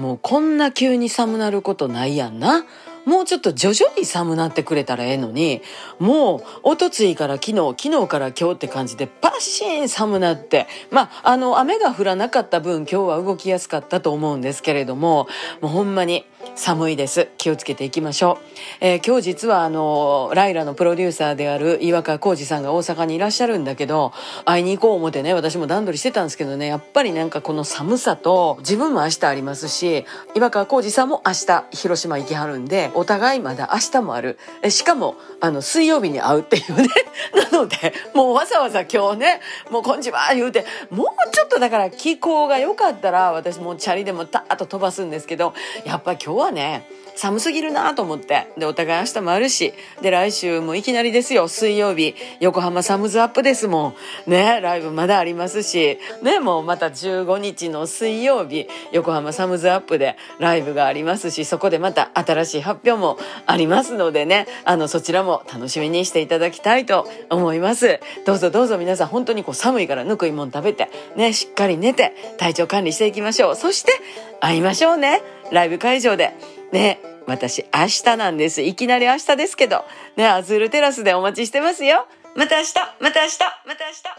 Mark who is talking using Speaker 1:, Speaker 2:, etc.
Speaker 1: もうこんな急に寒なることないやんな。もうちょっと徐々に寒なってくれたらええのに、もう、おとついから昨日、昨日から今日って感じで、パッシーン寒なって、まあ、あの、雨が降らなかった分、今日は動きやすかったと思うんですけれども、もうほんまに寒いです。気をつけていきましょう。えー、今日実はあの、ライラのプロデューサーである岩川浩二さんが大阪にいらっしゃるんだけど、会いに行こう思ってね、私も段取りしてたんですけどね、やっぱりなんかこの寒さと、自分も明日ありますし、岩川浩二さんも明日、広島行きはるんで、お互いまだ明日もある。しかも、あの、水曜日に会うっていうね。なので、もうわざわざ今日ね、もうこんにちは言うて、もうちょっとだから気候が良かったら、私もチャリでもターッと飛ばすんですけど、やっぱ今日はね、寒すぎるなと思って。で、お互い明日もあるし。で、来週もいきなりですよ。水曜日、横浜サムズアップですもん。ね、ライブまだありますし。ね、もうまた15日の水曜日、横浜サムズアップでライブがありますし、そこでまた新しい発表もありますのでね、あの、そちらも楽しみにしていただきたいと思います。どうぞどうぞ皆さん本当にこう寒いからぬくいもん食べて、ね、しっかり寝て、体調管理していきましょう。そして、会いましょうね。ライブ会場で。ね、私明日なんです。いきなり明日ですけど、ね、アズールテラスでお待ちしてますよ。また明日、また明日、また明日、また明日。